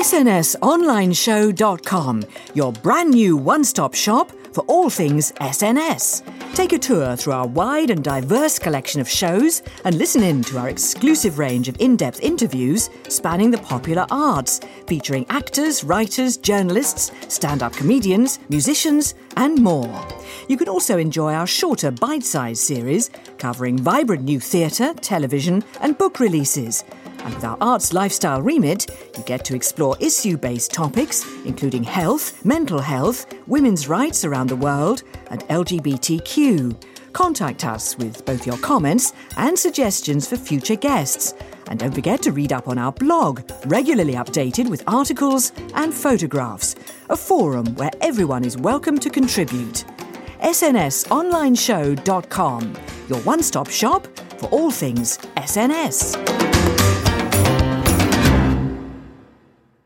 SNSOnlineShow.com, your brand new one stop shop for all things SNS. Take a tour through our wide and diverse collection of shows and listen in to our exclusive range of in depth interviews spanning the popular arts, featuring actors, writers, journalists, stand up comedians, musicians, and more. You can also enjoy our shorter bite sized series covering vibrant new theatre, television, and book releases. And with our arts lifestyle remit, you get to explore issue based topics including health, mental health, women's rights around the world, and LGBTQ. Contact us with both your comments and suggestions for future guests. And don't forget to read up on our blog, regularly updated with articles and photographs, a forum where everyone is welcome to contribute. SNSOnlineShow.com, your one stop shop for all things SNS.